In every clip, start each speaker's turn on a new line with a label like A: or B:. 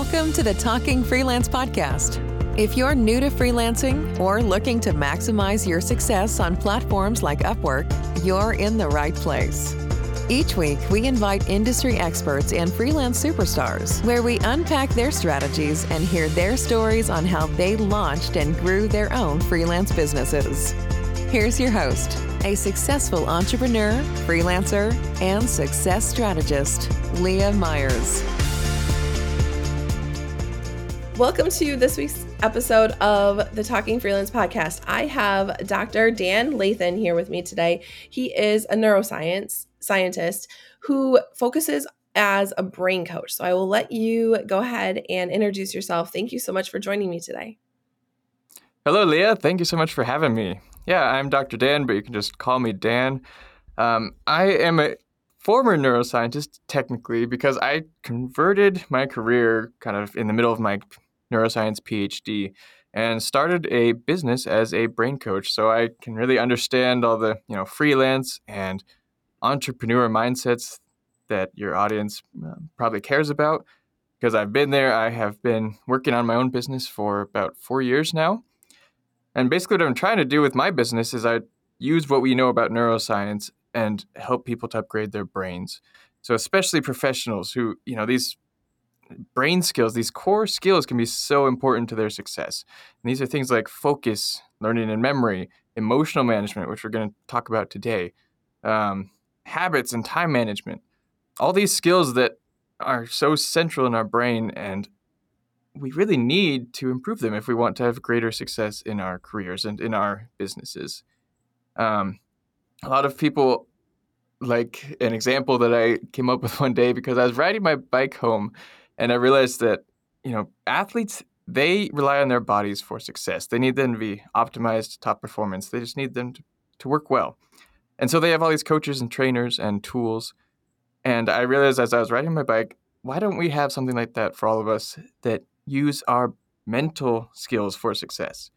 A: Welcome to the Talking Freelance Podcast. If you're new to freelancing or looking to maximize your success on platforms like Upwork, you're in the right place. Each week, we invite industry experts and freelance superstars where we unpack their strategies and hear their stories on how they launched and grew their own freelance businesses. Here's your host, a successful entrepreneur, freelancer, and success strategist, Leah Myers.
B: Welcome to this week's episode of the Talking Freelance podcast. I have Dr. Dan Lathen here with me today. He is a neuroscience scientist who focuses as a brain coach. So I will let you go ahead and introduce yourself. Thank you so much for joining me today.
C: Hello, Leah. Thank you so much for having me. Yeah, I'm Dr. Dan, but you can just call me Dan. Um, I am a former neuroscientist, technically, because I converted my career kind of in the middle of my neuroscience PhD and started a business as a brain coach. So I can really understand all the, you know, freelance and entrepreneur mindsets that your audience uh, probably cares about because I've been there. I have been working on my own business for about four years now. And basically, what I'm trying to do with my business is I use what we know about neuroscience and help people to upgrade their brains. So, especially professionals who, you know, these brain skills, these core skills can be so important to their success. And these are things like focus, learning and memory, emotional management, which we're going to talk about today, um, habits and time management. All these skills that are so central in our brain and we really need to improve them if we want to have greater success in our careers and in our businesses. Um, a lot of people like an example that I came up with one day because I was riding my bike home and I realized that, you know, athletes, they rely on their bodies for success. They need them to be optimized, top performance. They just need them to, to work well. And so they have all these coaches and trainers and tools. And I realized as I was riding my bike, why don't we have something like that for all of us that use our mental skills for success?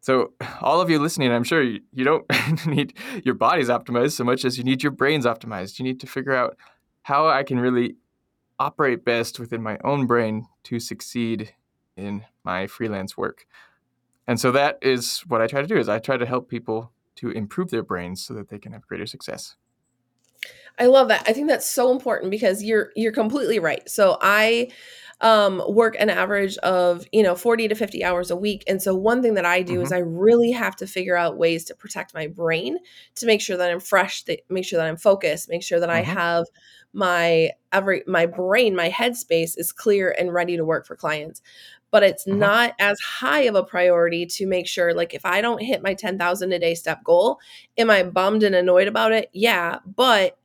C: So, all of you listening, I'm sure you, you don't need your bodies optimized so much as you need your brains optimized. You need to figure out how I can really operate best within my own brain to succeed in my freelance work. And so that is what I try to do is I try to help people to improve their brains so that they can have greater success.
B: I love that. I think that's so important because you're you're completely right. So I um, work an average of you know 40 to 50 hours a week and so one thing that i do mm-hmm. is i really have to figure out ways to protect my brain to make sure that i'm fresh to make sure that i'm focused make sure that mm-hmm. i have my every my brain my headspace is clear and ready to work for clients but it's mm-hmm. not as high of a priority to make sure like if i don't hit my 10,000 a day step goal am i bummed and annoyed about it yeah but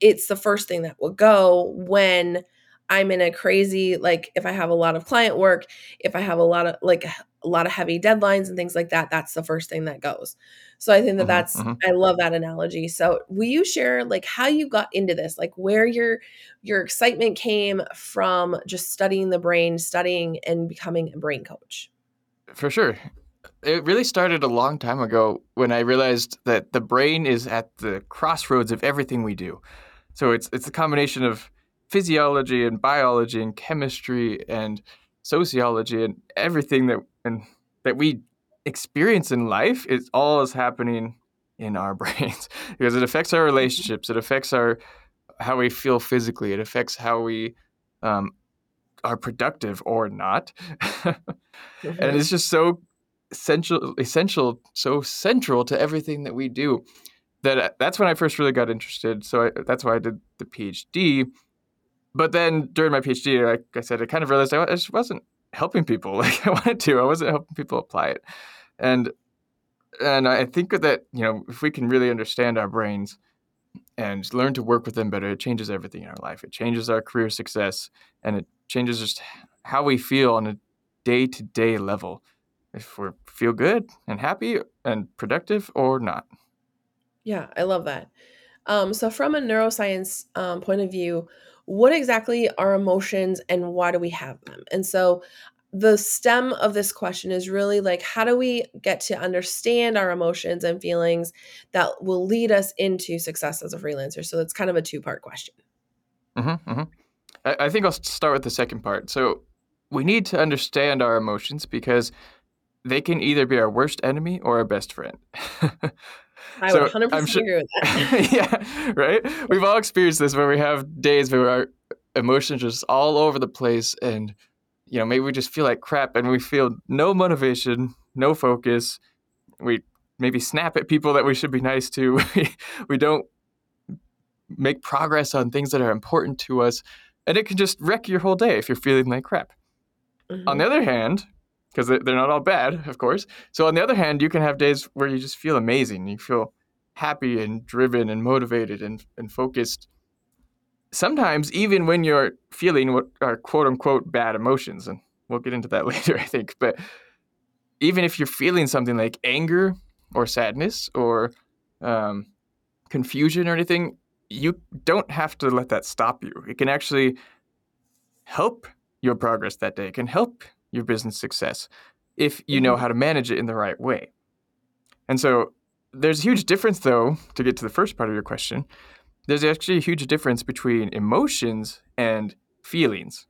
B: it's the first thing that will go when I'm in a crazy like if I have a lot of client work, if I have a lot of like a lot of heavy deadlines and things like that, that's the first thing that goes. So I think that mm-hmm, that's mm-hmm. I love that analogy. So will you share like how you got into this, like where your your excitement came from just studying the brain, studying and becoming a brain coach?
C: For sure. It really started a long time ago when I realized that the brain is at the crossroads of everything we do. So it's it's a combination of physiology and biology and chemistry and sociology and everything that and that we experience in life is all is happening in our brains because it affects our relationships it affects our how we feel physically it affects how we um, are productive or not. Mm-hmm. and it's just so essential essential so central to everything that we do that uh, that's when i first really got interested. So I, that's why i did the phd but then during my PhD, like I said, I kind of realized I just wasn't helping people like I wanted to. I wasn't helping people apply it, and and I think that you know if we can really understand our brains and learn to work with them better, it changes everything in our life. It changes our career success, and it changes just how we feel on a day to day level. If we feel good and happy and productive or not.
B: Yeah, I love that. Um, so, from a neuroscience um, point of view, what exactly are emotions and why do we have them? And so the stem of this question is really like how do we get to understand our emotions and feelings that will lead us into success as a freelancer so it's kind of a two part question
C: mm-hmm, mm-hmm. I, I, think i'll start with the second part so we need to understand our emotions because they can either be our worst enemy or our best friend.
B: I so would 100% sure, agree with that.
C: yeah, right? We've all experienced this where we have days where our emotions are just all over the place and you know, maybe we just feel like crap and we feel no motivation, no focus. We maybe snap at people that we should be nice to. we don't make progress on things that are important to us. And it can just wreck your whole day if you're feeling like crap. Mm-hmm. On the other hand, because they're not all bad, of course. So on the other hand, you can have days where you just feel amazing. You feel happy and driven and motivated and, and focused. Sometimes even when you're feeling what are quote unquote bad emotions, and we'll get into that later, I think. But even if you're feeling something like anger or sadness or um, confusion or anything, you don't have to let that stop you. It can actually help your progress that day. It can help your business success if you know mm-hmm. how to manage it in the right way. And so there's a huge difference, though, to get to the first part of your question. There's actually a huge difference between emotions and feelings.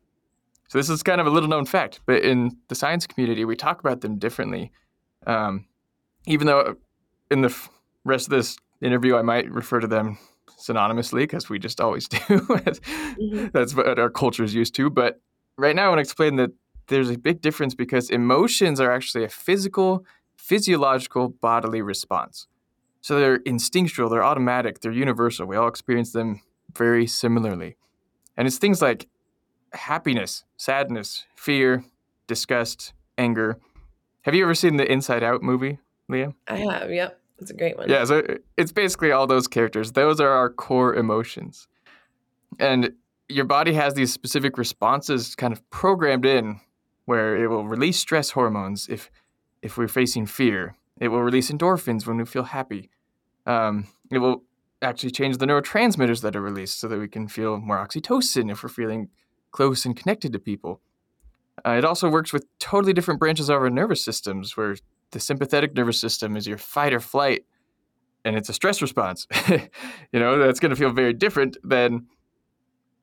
C: So this is kind of a little known fact, but in the science community, we talk about them differently. Um, even though in the rest of this interview, I might refer to them synonymously because we just always do. mm-hmm. That's what our culture is used to. But right now, I want to explain that there's a big difference because emotions are actually a physical, physiological bodily response. So they're instinctual, they're automatic, they're universal. We all experience them very similarly. And it's things like happiness, sadness, fear, disgust, anger. Have you ever seen the Inside Out movie, Leah?
B: I have, yep. It's a great one.
C: Yeah, so it's basically all those characters. Those are our core emotions. And your body has these specific responses kind of programmed in where it will release stress hormones if if we're facing fear. It will release endorphins when we feel happy. Um, it will actually change the neurotransmitters that are released so that we can feel more oxytocin if we're feeling close and connected to people. Uh, it also works with totally different branches of our nervous systems, where the sympathetic nervous system is your fight or flight, and it's a stress response. you know, that's going to feel very different than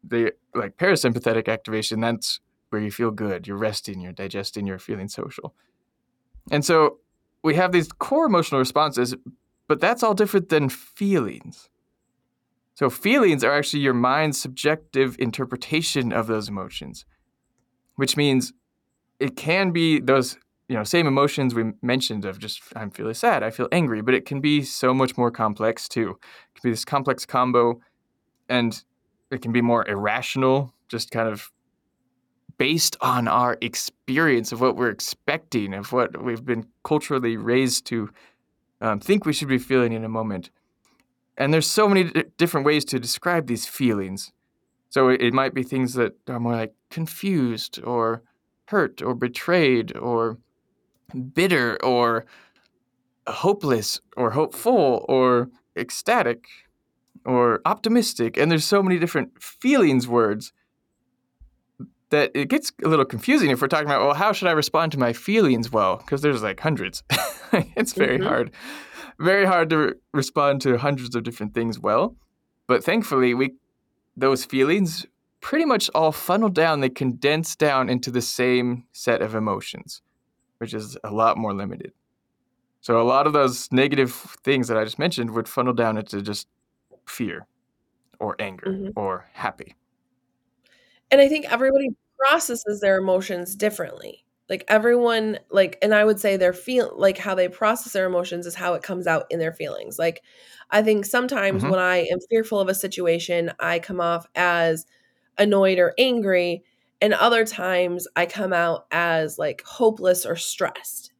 C: the like parasympathetic activation. That's where you feel good, you're resting, you're digesting, you're feeling social. And so we have these core emotional responses, but that's all different than feelings. So feelings are actually your mind's subjective interpretation of those emotions, which means it can be those you know same emotions we mentioned of just I'm feeling sad, I feel angry, but it can be so much more complex too. It can be this complex combo, and it can be more irrational, just kind of based on our experience of what we're expecting, of what we've been culturally raised to um, think we should be feeling in a moment. And there's so many d- different ways to describe these feelings. So it, it might be things that are more like confused or hurt or betrayed or bitter or hopeless or hopeful or ecstatic or optimistic. And there's so many different feelings words that it gets a little confusing if we're talking about, well, how should I respond to my feelings well? Because there's like hundreds. it's very mm-hmm. hard. Very hard to re- respond to hundreds of different things well. But thankfully, we those feelings pretty much all funnel down, they condense down into the same set of emotions, which is a lot more limited. So a lot of those negative things that I just mentioned would funnel down into just fear or anger mm-hmm. or happy.
B: And I think everybody processes their emotions differently. Like everyone, like, and I would say their feel like how they process their emotions is how it comes out in their feelings. Like, I think sometimes mm-hmm. when I am fearful of a situation, I come off as annoyed or angry. And other times I come out as like hopeless or stressed.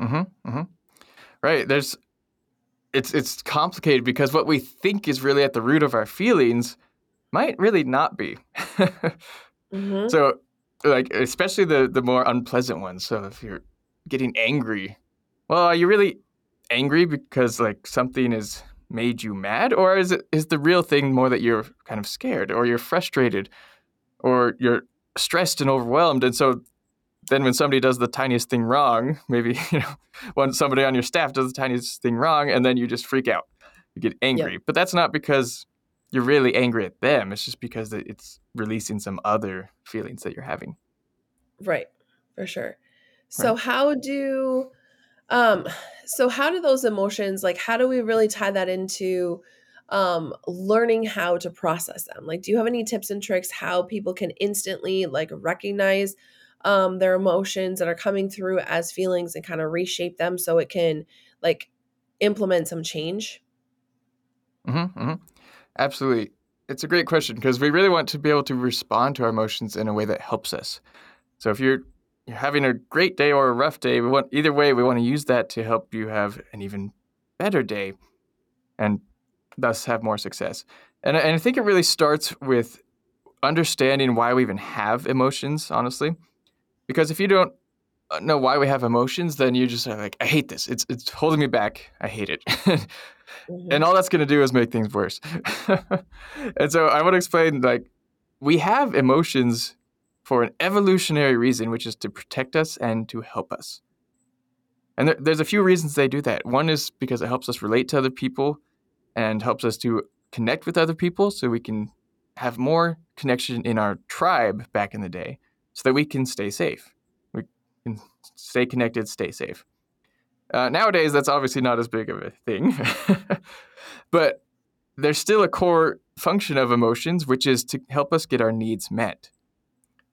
C: Mm-hmm. Mm-hmm. Right. There's it's it's complicated because what we think is really at the root of our feelings might really not be. mm-hmm. So, like, especially the the more unpleasant ones. So, if you're getting angry, well, are you really angry because like something has made you mad, or is it is the real thing more that you're kind of scared, or you're frustrated, or you're stressed and overwhelmed, and so then when somebody does the tiniest thing wrong, maybe you know when somebody on your staff does the tiniest thing wrong, and then you just freak out, you get angry. But that's not because you're really angry at them. It's just because it's releasing some other feelings that you're having.
B: Right. For sure. So right. how do um so how do those emotions like how do we really tie that into um learning how to process them? Like do you have any tips and tricks how people can instantly like recognize um their emotions that are coming through as feelings and kind of reshape them so it can like implement some change?
C: Mhm. Mhm. Absolutely. It's a great question because we really want to be able to respond to our emotions in a way that helps us. So if you're you're having a great day or a rough day, we want either way we want to use that to help you have an even better day and thus have more success. And, and I think it really starts with understanding why we even have emotions, honestly. Because if you don't know why we have emotions, then you just are like, I hate this. It's it's holding me back. I hate it. mm-hmm. And all that's gonna do is make things worse. and so I want to explain like we have emotions for an evolutionary reason, which is to protect us and to help us. And there, there's a few reasons they do that. One is because it helps us relate to other people and helps us to connect with other people so we can have more connection in our tribe back in the day so that we can stay safe. Can stay connected, stay safe. Uh, nowadays, that's obviously not as big of a thing, but there's still a core function of emotions, which is to help us get our needs met.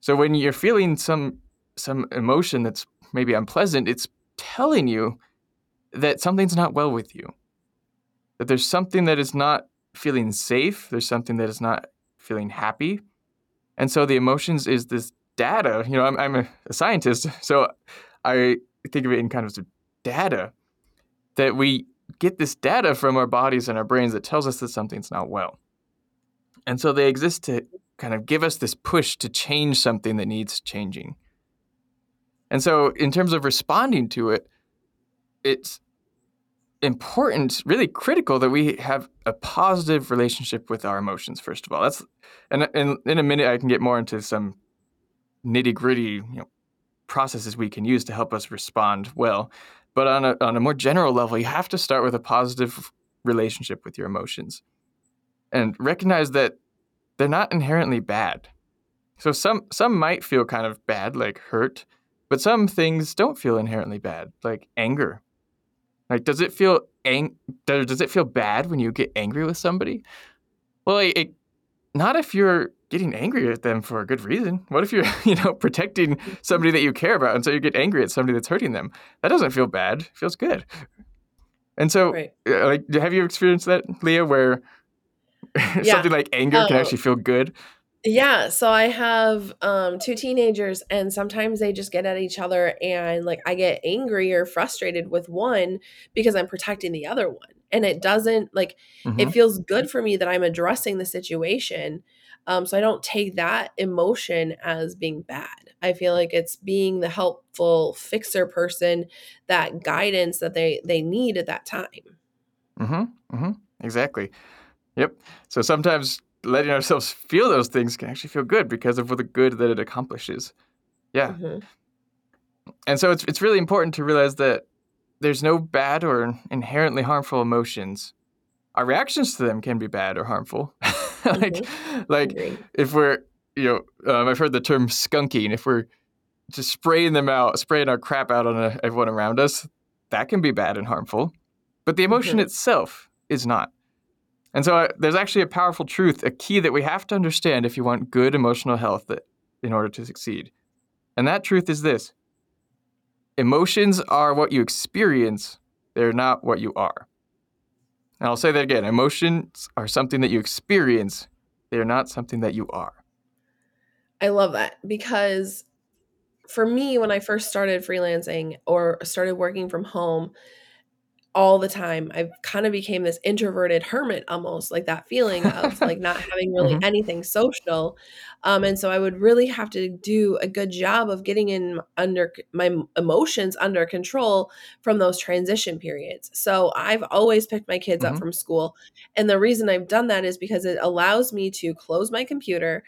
C: So when you're feeling some some emotion that's maybe unpleasant, it's telling you that something's not well with you. That there's something that is not feeling safe, there's something that is not feeling happy. And so the emotions is this data. You know, I'm, I'm a, scientist, so I think of it in kind of data that we get this data from our bodies and our brains that tells us that something's not well. And so they exist to kind of give us this push to change something that needs changing. And so, in terms of responding to it, it's important, really critical that we have a positive relationship with our emotions. First of all, that's and, and in a minute I can get more into some nitty gritty you know, processes we can use to help us respond well. But on a on a more general level, you have to start with a positive relationship with your emotions, and recognize that they're not inherently bad. So some some might feel kind of bad, like hurt, but some things don't feel inherently bad, like anger. Like, does it feel ang- does it feel bad when you get angry with somebody? Well, it, it, not if you're getting angry at them for a good reason. What if you're, you know, protecting somebody that you care about, and so you get angry at somebody that's hurting them? That doesn't feel bad. It feels good. And so, right. Uh, like, have you experienced that, Leah, where yeah. something like anger can actually feel good?
B: Yeah, so I have um two teenagers and sometimes they just get at each other and like I get angry or frustrated with one because I'm protecting the other one. And it doesn't like mm-hmm. it feels good for me that I'm addressing the situation. Um so I don't take that emotion as being bad. I feel like it's being the helpful fixer person, that guidance that they they need at that time.
C: Mm-hmm. Mm-hmm. Exactly. Yep. So sometimes letting ourselves feel those things can actually feel good because of what the good that it accomplishes. Yeah. Mm-hmm. And so it's it's really important to realize that there's no bad or inherently harmful emotions. Our reactions to them can be bad or harmful. like mm-hmm. like if we're you know um, I've heard the term skunking. If we're just spraying them out, spraying our crap out on a, uh, everyone around us, that can be bad and harmful. But the emotion mm-hmm. itself is not. And so uh, there's actually a powerful truth, a key that we have to understand if you want good emotional health that, in order to succeed. And that truth is this emotions are what you experience, they're not what you are. And I'll say that again emotions are something that you experience, they're not something that you are.
B: I love that because for me, when I first started freelancing or started working from home, all the time. I've kind of became this introverted hermit almost, like that feeling of like not having really mm-hmm. anything social. Um, and so I would really have to do a good job of getting in under my emotions under control from those transition periods. So I've always picked my kids mm-hmm. up from school. And the reason I've done that is because it allows me to close my computer.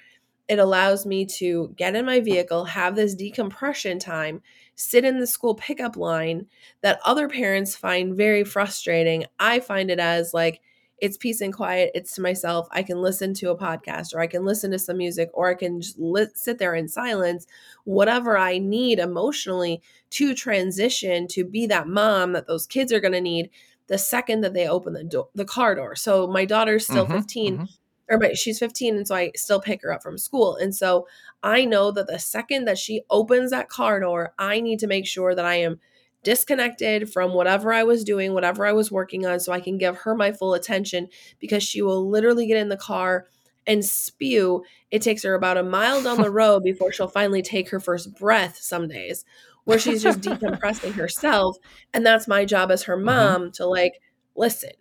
B: It allows me to get in my vehicle, have this decompression time, sit in the school pickup line that other parents find very frustrating. I find it as like it's peace and quiet. It's to myself. I can listen to a podcast or I can listen to some music or I can just sit there in silence, whatever I need emotionally to transition to be that mom that those kids are going to need the second that they open the door, the car door. So my daughter's still mm-hmm, 15. Mm-hmm or my, she's 15 and so I still pick her up from school. And so I know that the second that she opens that car door, I need to make sure that I am disconnected from whatever I was doing, whatever I was working on, so I can give her my full attention because she will literally get in the car and spew. It takes her about a mile down the road before she'll finally take her first breath some days, where she's just decompressing herself. And that's my job as her mm-hmm. mom mm-hmm. to like listen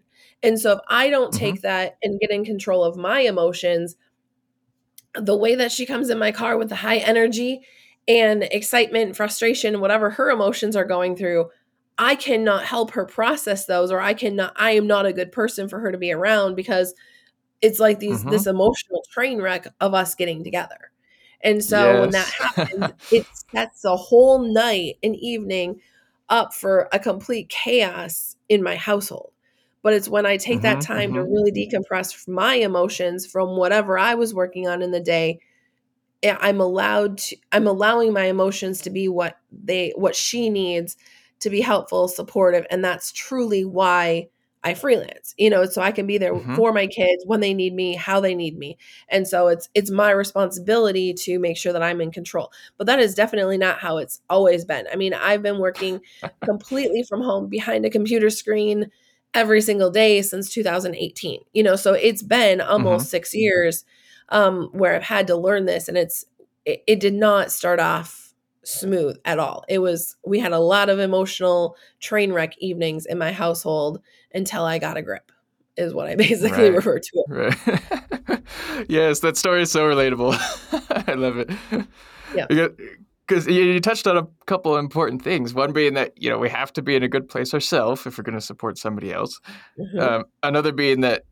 B: and so if I don't take mm-hmm. that and get in control of my emotions, the way that she comes in my car with the high energy and excitement, frustration, whatever her emotions are going through, I cannot help her process those, or I cannot, I am not a good person for her to be around because it's like these mm-hmm. this emotional train wreck of us getting together. And so yes. when that happens, it sets a whole night and evening up for a complete chaos in my household but it's when I take mm-hmm, that time mm-hmm. to really decompress my emotions from whatever I was working on in the day. Eh, I'm allowed to, I'm allowing my emotions to be what they, what she needs to be helpful, supportive. And that's truly why I freelance, you know, so I can be there mm-hmm. for my kids when they need me, how they need me. And so it's it's my responsibility to make sure that I'm in control. But that is definitely not how it's always been. I mean, I've been working completely from home behind a computer screen every single day since 2018 you know so it's been almost mm-hmm. six years um, where i've had to learn this and it's it, it, did not start off smooth at all it was we had a lot of emotional train wreck evenings in my household until i got a grip is what i basically right. refer to it
C: right. yes that story is so relatable i love it yeah because you, touched on a couple of important things. One being that you know we have to be in a good place ourselves if we're going to support somebody else. Mm-hmm. Um, another being that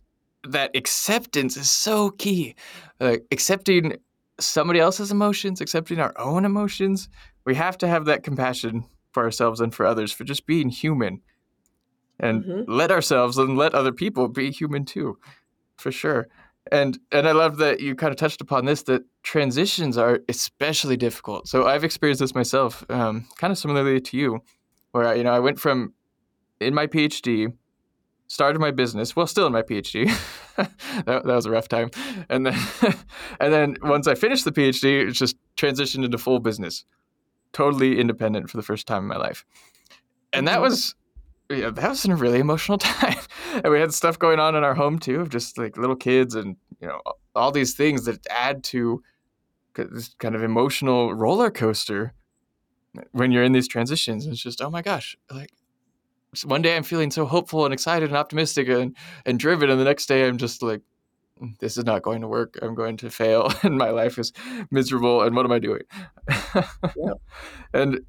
C: that acceptance is so key. Uh, accepting somebody else's emotions, accepting our own emotions. We have to have that compassion for ourselves and for others for just being human, and mm-hmm. let ourselves and let other people be human too, for sure and and I love that you kind of touched upon this that transitions are especially difficult. So I've experienced this myself, um, kind of similarly to you, where I, you know I went from in my PhD, started my business, well, still in my PhD. that, that was a rough time, and then and then once I finished the PhD, it's just transitioned into full business, totally independent for the first time in my life, and that mm-hmm. was yeah, that was a really emotional time. and we had stuff going on in our home too, of just like little kids and you know all these things that add to this kind of emotional roller coaster when you're in these transitions. It's just oh my gosh, like one day I'm feeling so hopeful and excited and optimistic and and driven, and the next day I'm just like mm, this is not going to work. I'm going to fail, and my life is miserable. And what am I doing? yeah. And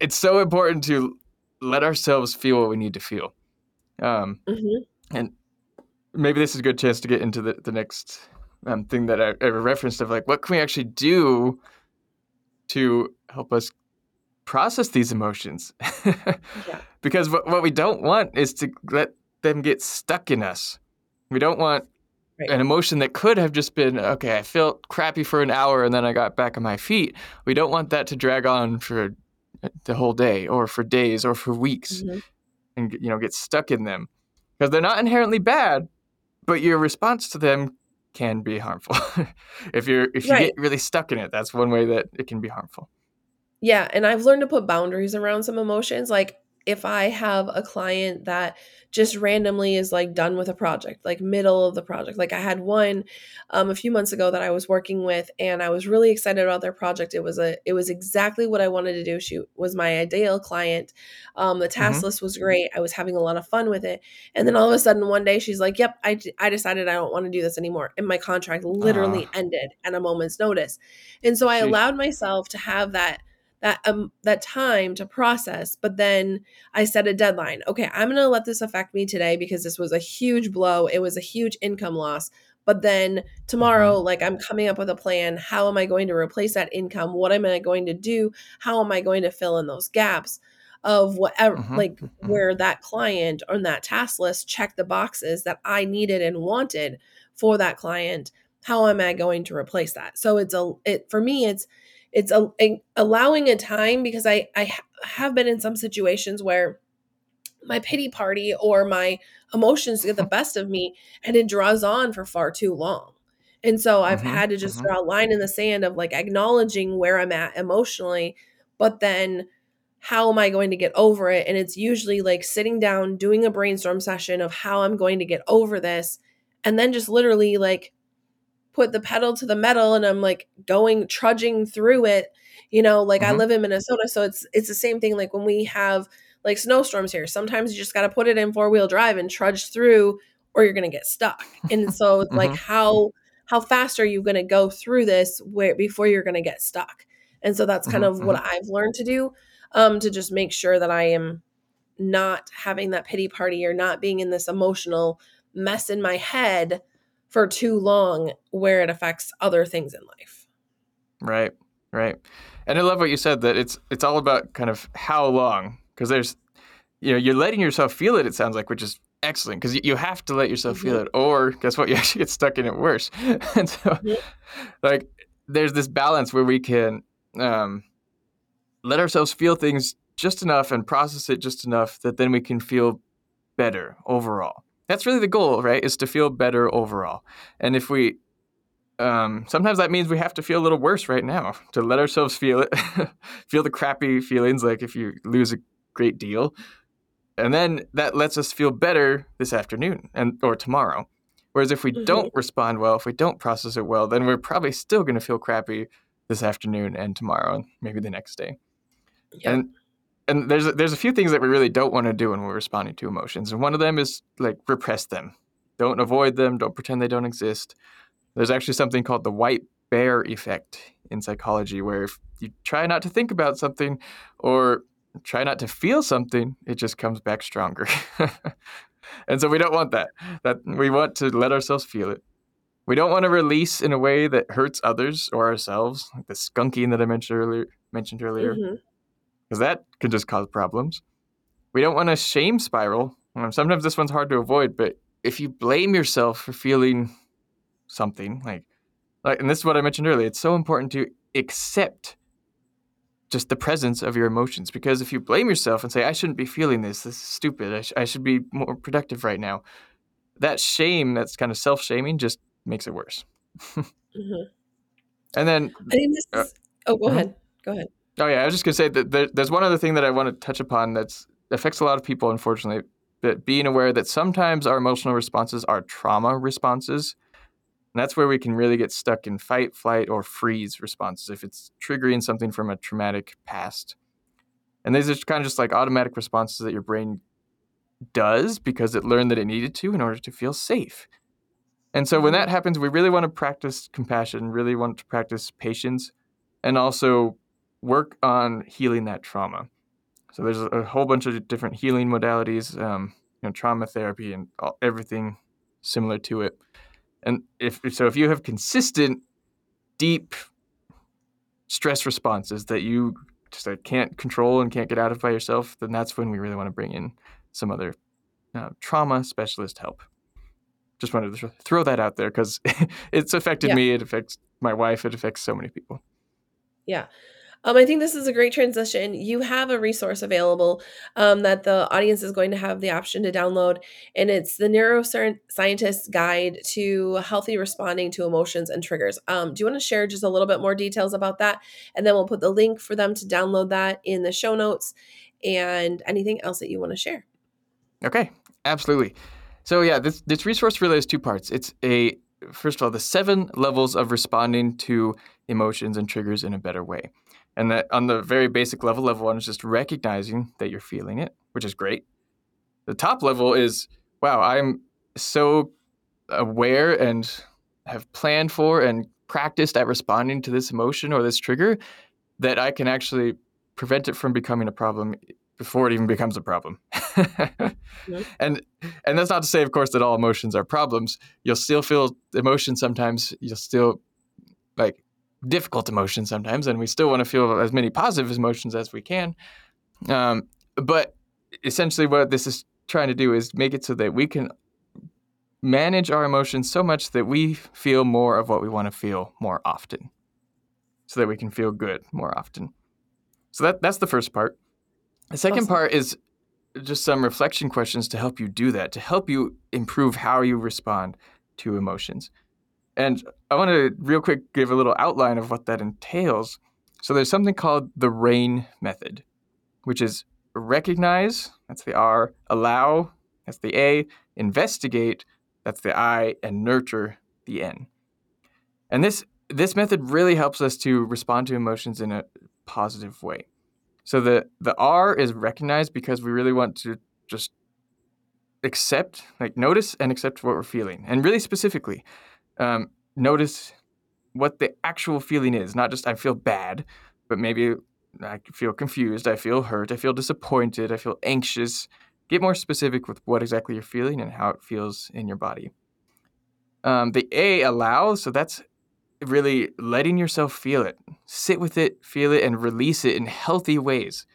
C: it's so important to let ourselves feel what we need to feel. Um, mm-hmm. And maybe this is a good chance to get into the, the next um, thing that I, I referenced of like, what can we actually do to help us process these emotions? yeah. Because what, what we don't want is to let them get stuck in us. We don't want Right. an emotion that could have just been okay i felt crappy for an hour and then i got back on my feet we don't want that to drag on for the whole day or for days or for weeks mm-hmm. and you know get stuck in them because they're not inherently bad but your response to them can be harmful if you're if you right. get really stuck in it that's one way that it can be harmful
B: yeah and i've learned to put boundaries around some emotions like if I have a client that just randomly is like done with a project, like middle of the project. Like I had one um, a few months ago that I was working with, and I was really excited about their project. It was a, it was exactly what I wanted to do. She was my ideal client. Um, the task mm-hmm. list was great. I was having a lot of fun with it, and then all of a sudden one day she's like, "Yep, I, I decided I don't want to do this anymore," and my contract literally uh. ended at a moment's notice. And so I allowed myself to have that that um that time to process but then i set a deadline. Okay i'm going to let this affect me today because this was a huge blow. It was a huge income loss. But then tomorrow mm-hmm. like i'm coming up with a plan. How am i going to replace that income? What am i going to do? How am i going to fill in those gaps of whatever mm-hmm. like mm-hmm. where that client on that task list checked the boxes that I needed and wanted for that client? How am I going to replace that? So it's a it for me it's it's a, a allowing a time because I I have been in some situations where my pity party or my emotions get the best of me and it draws on for far too long. And so I've mm-hmm, had to just mm-hmm. draw a line in the sand of like acknowledging where I'm at emotionally, but then how am I going to get over it? And it's usually like sitting down, doing a brainstorm session of how I'm going to get over this, and then just literally like put the pedal to the metal and I'm like going trudging through it. You know, like mm-hmm. I live in Minnesota, so it's it's the same thing like when we have like snowstorms here. Sometimes you just got to put it in four wheel drive and trudge through, or you're going to get stuck. And so, mm-hmm. like, how how fast are you going to go through this where before you're going to get stuck? And so that's kind mm-hmm. of what mm-hmm. I've learned to do um, to just make sure that I am not having that pity party or not being in this emotional mess in my head for too long where it affects other things in life.
C: Right. Right. And I love what you said that it's it's all about kind of how long because there's you know you're letting yourself feel it it sounds like which is excellent because you have to let yourself mm-hmm. feel it or guess what you actually get stuck in it worse and so yeah. like there's this balance where we can um, let ourselves feel things just enough and process it just enough that then we can feel better overall that's really the goal right is to feel better overall and if we um, sometimes that means we have to feel a little worse right now to let ourselves feel it feel the crappy feelings like if you lose a great deal. And then that lets us feel better this afternoon and or tomorrow. Whereas if we mm-hmm. don't respond well, if we don't process it well, then we're probably still going to feel crappy this afternoon and tomorrow and maybe the next day. Yep. And and there's there's a few things that we really don't want to do when we're responding to emotions. And one of them is like repress them. Don't avoid them, don't pretend they don't exist. There's actually something called the white bear effect in psychology where if you try not to think about something or try not to feel something, it just comes back stronger. and so we don't want that. That we want to let ourselves feel it. We don't want to release in a way that hurts others or ourselves, like the skunking that I mentioned earlier. Mentioned earlier, mm-hmm. Because that can just cause problems. We don't want to shame spiral. Um, sometimes this one's hard to avoid, but if you blame yourself for feeling something, like, like, and this is what I mentioned earlier, it's so important to accept just the presence of your emotions. Because if you blame yourself and say, I shouldn't be feeling this, this is stupid, I, sh- I should be more productive right now, that shame, that's kind of self shaming, just makes it worse. mm-hmm. And then.
B: I think this uh, is, oh, go uh-huh. ahead. Go ahead.
C: Oh, yeah. I was just going to say that there, there's one other thing that I want to touch upon that affects a lot of people, unfortunately. That being aware that sometimes our emotional responses are trauma responses. And that's where we can really get stuck in fight, flight, or freeze responses if it's triggering something from a traumatic past. And these are kind of just like automatic responses that your brain does because it learned that it needed to in order to feel safe. And so when that mm-hmm. happens, we really want to practice compassion, really want to practice patience, and also work on healing that trauma. So there's a whole bunch of different healing modalities, um, you know, trauma therapy and all, everything similar to it. And if so, if you have consistent, deep stress responses that you just like, can't control and can't get out of by yourself, then that's when we really want to bring in some other uh, trauma specialist help. Just wanted to throw that out there because it's affected yeah. me. It affects my wife. It affects so many people.
B: Yeah. Um, I think this is a great transition. You have a resource available um, that the audience is going to have the option to download, and it's the Neuroscientist's Guide to Healthy Responding to Emotions and Triggers. Um, do you want to share just a little bit more details about that? And then we'll put the link for them to download that in the show notes and anything else that you want to share.
C: Okay, absolutely. So, yeah, this, this resource really has two parts. It's a first of all, the seven levels of responding to emotions and triggers in a better way. And that on the very basic level, level one is just recognizing that you're feeling it, which is great. The top level is, wow, I'm so aware and have planned for and practiced at responding to this emotion or this trigger that I can actually prevent it from becoming a problem before it even becomes a problem. And and that's not to say, of course, that all emotions are problems. You'll still feel emotion sometimes. You'll still like difficult emotions sometimes, and we still want to feel as many positive emotions as we can. Um, but essentially, what this is trying to do is make it so that we can manage our emotions so much that we feel more of what we want to feel more often, so that we can feel good more often. So that that's the first part. The second awesome. part is just some reflection questions to help you do that, to help you improve how you respond to emotions. And I want to real quick give a little outline of what that entails. So there's something called the RAIN method, which is recognize, that's the R, allow, that's the A, investigate, that's the I, and nurture, the N. And this this method really helps us to respond to emotions in a positive way. So the the R is recognized because we really want to just accept, like notice and accept what we're feeling, and really specifically, um, notice what the actual feeling is. Not just I feel bad, but maybe I feel confused, I feel hurt, I feel disappointed, I feel anxious. Get more specific with what exactly you're feeling and how it feels in your body. Um, the A allows, so that's really letting yourself feel it, sit with it, feel it, and release it in healthy ways.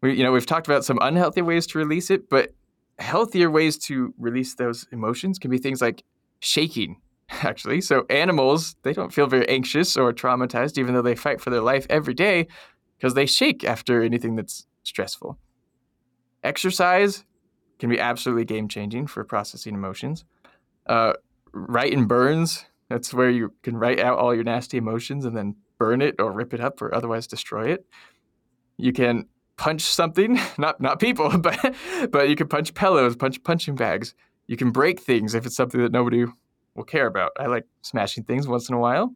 C: We, you know, we've talked about some unhealthy ways to release it, but healthier ways to release those emotions can be things like shaking, actually. So animals, they don't feel very anxious or traumatized, even though they fight for their life every day, because they shake after anything that's stressful. Exercise can be absolutely game changing for processing emotions. Uh, and burns that's where you can write out all your nasty emotions and then burn it or rip it up or otherwise destroy it. You can punch something, not not people, but but you can punch pillows, punch punching bags. You can break things if it's something that nobody will care about. I like smashing things once in a while.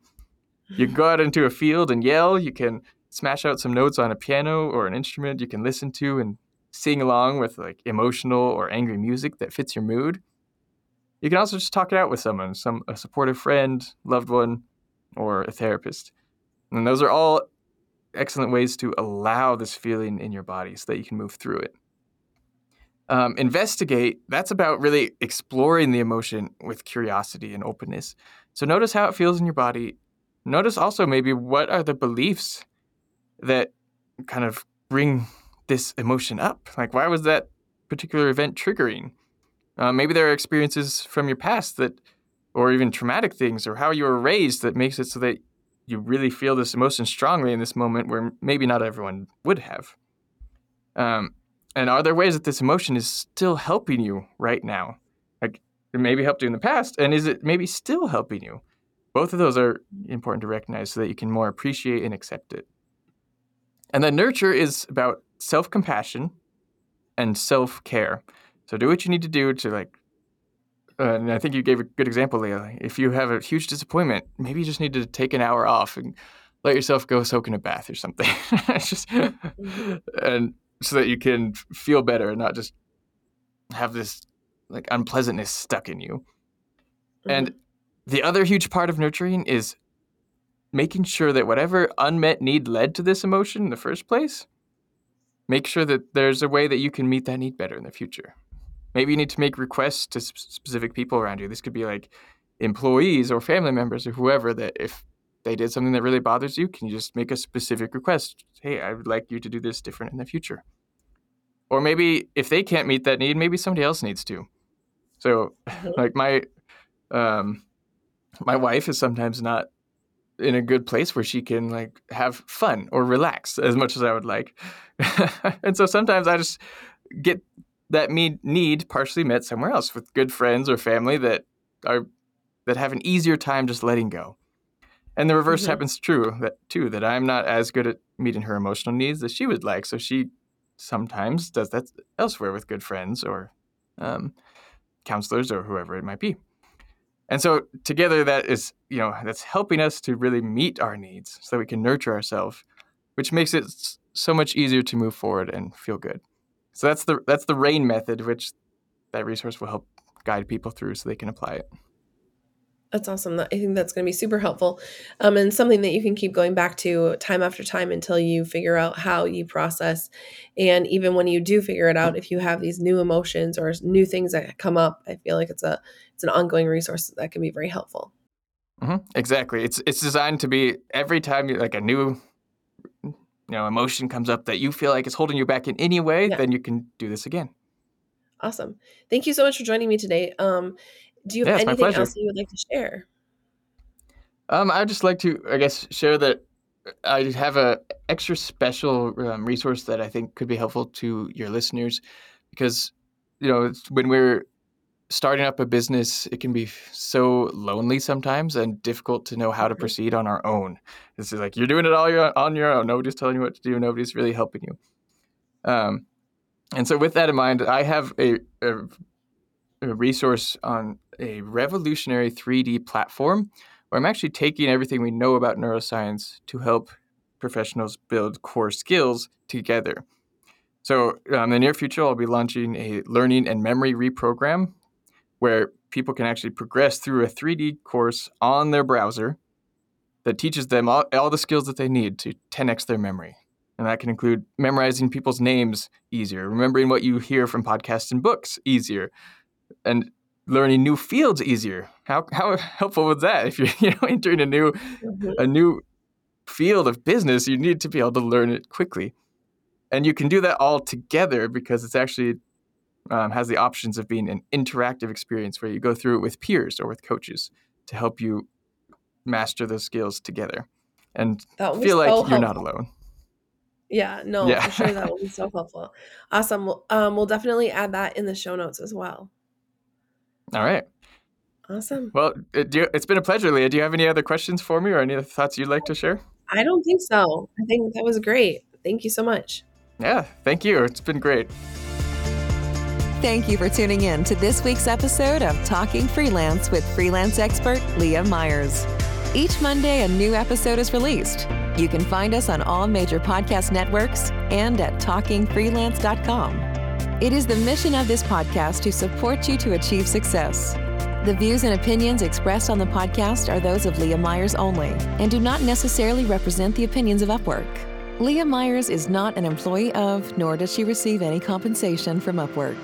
C: You can go out into a field and yell. You can smash out some notes on a piano or an instrument you can listen to and sing along with like emotional or angry music that fits your mood. You can also just talk it out with someone, some a supportive friend, loved one, or a therapist. And those are all excellent ways to allow this feeling in your body so that you can move through it. Um, investigate, that's about really exploring the emotion with curiosity and openness. So notice how it feels in your body. Notice also maybe what are the beliefs that kind of bring this emotion up? Like, why was that particular event triggering? Uh, maybe there are experiences from your past that, or even traumatic things, or how you were raised that makes it so that you really feel this emotion strongly in this moment where maybe not everyone would have. Um, and are there ways that this emotion is still helping you right now? Like it maybe helped you in the past, and is it maybe still helping you? Both of those are important to recognize so that you can more appreciate and accept it. And then nurture is about self compassion and self care. So do what you need to do to like. Uh, and I think you gave a good example, Leah. If you have a huge disappointment, maybe you just need to take an hour off and let yourself go soak in a bath or something. just, mm-hmm. and so that you can feel better and not just have this like unpleasantness stuck in you. Mm-hmm. And the other huge part of nurturing is making sure that whatever unmet need led to this emotion in the first place, make sure that there's a way that you can meet that need better in the future. Maybe you need to make requests to specific people around you. This could be like employees or family members or whoever that if they did something that really bothers you, can you just make a specific request? Hey, I would like you to do this different in the future. Or maybe if they can't meet that need, maybe somebody else needs to. So, like my um, my wife is sometimes not in a good place where she can like have fun or relax as much as I would like. and so sometimes I just get that me- need partially met somewhere else with good friends or family that are that have an easier time just letting go. And the reverse mm-hmm. happens true that too that I'm not as good at meeting her emotional needs as she would like. So she sometimes does that elsewhere with good friends or um, counselors or whoever it might be. And so together that is, you know, that's helping us to really meet our needs so that we can nurture ourselves, which makes it so much easier to move forward and feel good. So that's the that's the RAIN method, which that resource will help guide people through so they can apply it.
B: That's awesome. I think that's going to be super helpful, um, and something that you can keep going back to time after time until you figure out how you process. And even when you do figure it out, if you have these new emotions or new things that come up, I feel like it's a it's an ongoing resource that can be very helpful.
C: Mm-hmm. Exactly. It's it's designed to be every time you like a new you know emotion comes up that you feel like is holding you back in any way,
B: Yeah.
C: then you can do this again.
B: Awesome. Thank you so much for joining me today. Um, do you have
C: it's my
B: anything else that you would like to share?
C: Um, I'd just like to, I guess, share that I have a extra special um, resource that I think could be helpful to your listeners, because you know it's, when we're starting up a business, it can be so lonely sometimes and difficult to know how to
B: Mhm.
C: proceed on our own. This is like you're doing it all your, on your own. Nobody's telling you what to do. Nobody's really helping you. Um, and so, with that in mind, I have a, a, a resource on a revolutionary 3D platform where I'm actually taking everything we know about neuroscience to help professionals build core skills together. So, um, in the near future, I'll be launching a learning and memory reprogram where people can actually progress through a 3D course on their browser that teaches them all, all the skills that they need to 10x their memory. And that can include memorizing people's names easier, remembering what you hear from podcasts and books easier, and learning new fields easier. How, how helpful was that? If you're you know entering a new
B: Mhm.
C: a new field of business, you need to be able to learn it quickly. And you can do that all together because it's actually um, has the options of being an interactive experience where you go through it with peers or with coaches to help you master those skills together and
B: That would be
C: feel like
B: so
C: you're not alone.
B: Yeah, no,
C: Yeah.
B: for sure that will be so helpful. Awesome. Well, Um, we'll definitely add that in the show notes as well.
C: All right.
B: Awesome.
C: Well, uh, do you, it's been a pleasure, Leah. Do you have any other questions for me or any other thoughts you'd like to share?
B: I don't think so. I think that was great. Thank you so much.
C: Yeah, thank you. It's been great.
A: Thank you for tuning in to this week's episode of Talking Freelance with freelance expert Leah Myers. Each Monday, a new episode is released. You can find us on all major podcast networks and at talkingfreelance.com. It is the mission of this podcast to support you to achieve success. The views and opinions expressed on the podcast are those of Leah Myers only and do not necessarily represent the opinions of Upwork. Leah Myers is not an employee of, nor does she receive any compensation from Upwork.